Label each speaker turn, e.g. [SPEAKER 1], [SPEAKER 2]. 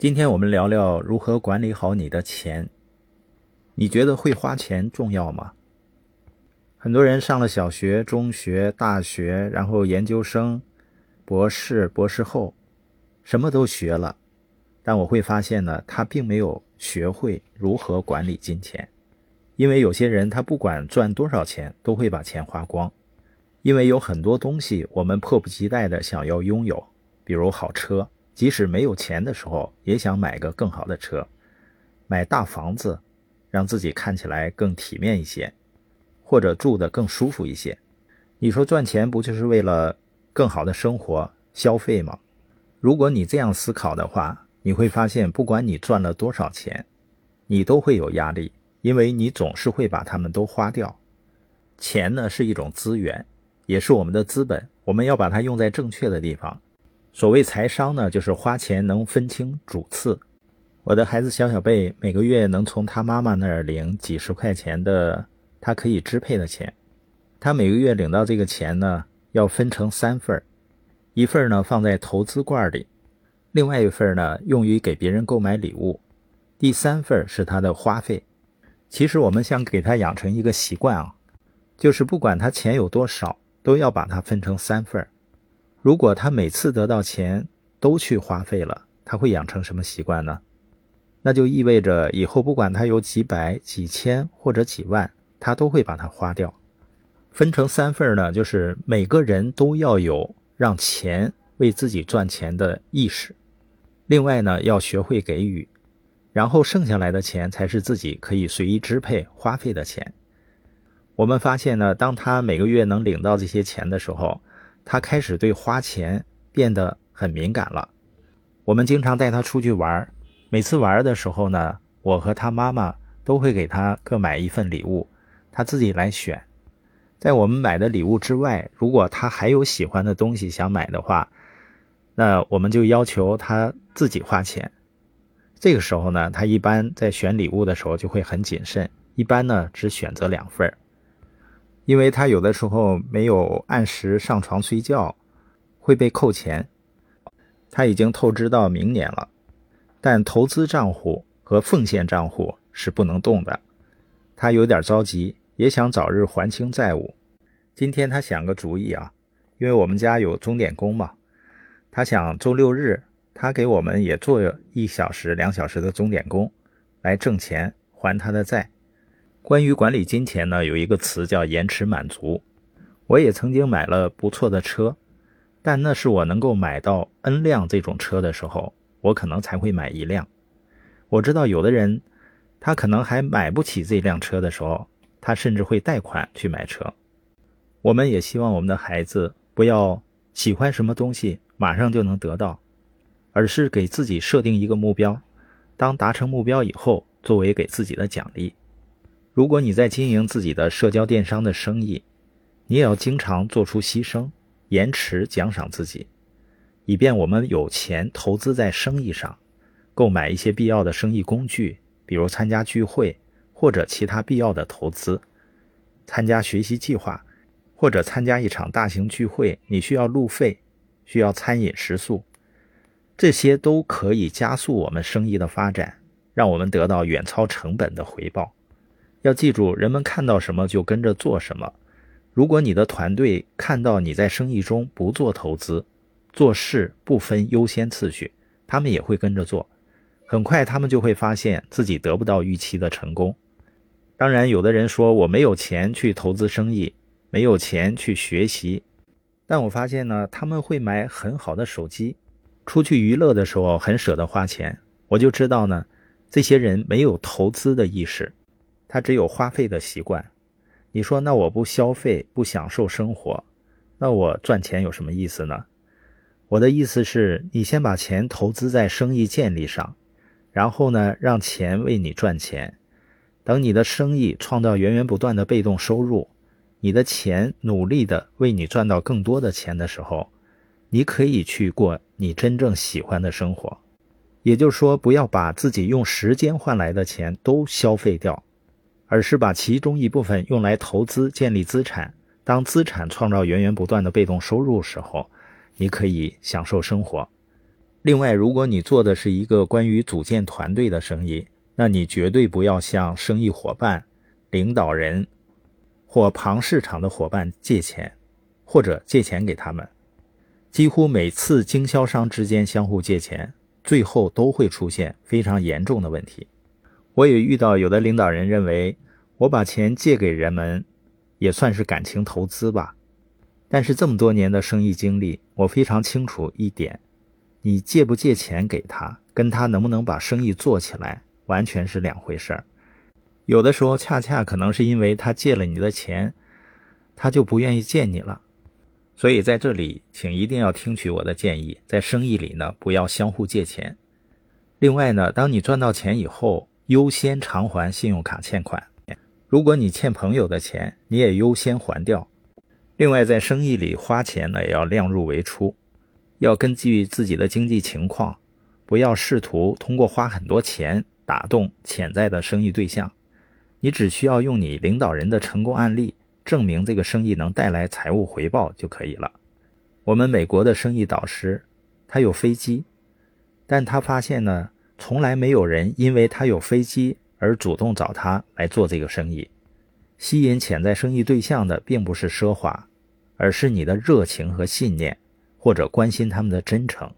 [SPEAKER 1] 今天我们聊聊如何管理好你的钱。你觉得会花钱重要吗？很多人上了小学、中学、大学，然后研究生、博士、博士后，什么都学了，但我会发现呢，他并没有学会如何管理金钱。因为有些人他不管赚多少钱，都会把钱花光。因为有很多东西我们迫不及待的想要拥有，比如好车。即使没有钱的时候，也想买个更好的车，买大房子，让自己看起来更体面一些，或者住得更舒服一些。你说赚钱不就是为了更好的生活消费吗？如果你这样思考的话，你会发现，不管你赚了多少钱，你都会有压力，因为你总是会把它们都花掉。钱呢是一种资源，也是我们的资本，我们要把它用在正确的地方。所谓财商呢，就是花钱能分清主次。我的孩子小小贝每个月能从他妈妈那儿领几十块钱的他可以支配的钱，他每个月领到这个钱呢，要分成三份，一份呢放在投资罐里，另外一份呢用于给别人购买礼物，第三份是他的花费。其实我们想给他养成一个习惯啊，就是不管他钱有多少，都要把它分成三份。如果他每次得到钱都去花费了，他会养成什么习惯呢？那就意味着以后不管他有几百、几千或者几万，他都会把它花掉。分成三份呢，就是每个人都要有让钱为自己赚钱的意识。另外呢，要学会给予，然后剩下来的钱才是自己可以随意支配花费的钱。我们发现呢，当他每个月能领到这些钱的时候，他开始对花钱变得很敏感了。我们经常带他出去玩，每次玩的时候呢，我和他妈妈都会给他各买一份礼物，他自己来选。在我们买的礼物之外，如果他还有喜欢的东西想买的话，那我们就要求他自己花钱。这个时候呢，他一般在选礼物的时候就会很谨慎，一般呢只选择两份儿。因为他有的时候没有按时上床睡觉，会被扣钱。他已经透支到明年了，但投资账户和奉献账户是不能动的。他有点着急，也想早日还清债务。今天他想个主意啊，因为我们家有钟点工嘛，他想周六日他给我们也做一小时、两小时的钟点工，来挣钱还他的债。关于管理金钱呢，有一个词叫延迟满足。我也曾经买了不错的车，但那是我能够买到 N 辆这种车的时候，我可能才会买一辆。我知道有的人，他可能还买不起这辆车的时候，他甚至会贷款去买车。我们也希望我们的孩子不要喜欢什么东西马上就能得到，而是给自己设定一个目标，当达成目标以后，作为给自己的奖励。如果你在经营自己的社交电商的生意，你也要经常做出牺牲，延迟奖赏自己，以便我们有钱投资在生意上，购买一些必要的生意工具，比如参加聚会或者其他必要的投资，参加学习计划，或者参加一场大型聚会，你需要路费，需要餐饮食宿，这些都可以加速我们生意的发展，让我们得到远超成本的回报。要记住，人们看到什么就跟着做什么。如果你的团队看到你在生意中不做投资，做事不分优先次序，他们也会跟着做。很快，他们就会发现自己得不到预期的成功。当然，有的人说我没有钱去投资生意，没有钱去学习。但我发现呢，他们会买很好的手机，出去娱乐的时候很舍得花钱。我就知道呢，这些人没有投资的意识。他只有花费的习惯，你说那我不消费不享受生活，那我赚钱有什么意思呢？我的意思是你先把钱投资在生意建立上，然后呢让钱为你赚钱，等你的生意创造源源不断的被动收入，你的钱努力的为你赚到更多的钱的时候，你可以去过你真正喜欢的生活。也就是说，不要把自己用时间换来的钱都消费掉。而是把其中一部分用来投资建立资产，当资产创造源源不断的被动收入时候，你可以享受生活。另外，如果你做的是一个关于组建团队的生意，那你绝对不要向生意伙伴、领导人或旁市场的伙伴借钱，或者借钱给他们。几乎每次经销商之间相互借钱，最后都会出现非常严重的问题。我也遇到有的领导人认为，我把钱借给人们，也算是感情投资吧。但是这么多年的生意经历，我非常清楚一点：你借不借钱给他，跟他能不能把生意做起来，完全是两回事儿。有的时候，恰恰可能是因为他借了你的钱，他就不愿意见你了。所以在这里，请一定要听取我的建议，在生意里呢，不要相互借钱。另外呢，当你赚到钱以后，优先偿还信用卡欠款。如果你欠朋友的钱，你也优先还掉。另外，在生意里花钱呢，也要量入为出，要根据自己的经济情况，不要试图通过花很多钱打动潜在的生意对象。你只需要用你领导人的成功案例。证明这个生意能带来财务回报就可以了。我们美国的生意导师，他有飞机，但他发现呢，从来没有人因为他有飞机而主动找他来做这个生意。吸引潜在生意对象的并不是奢华，而是你的热情和信念，或者关心他们的真诚。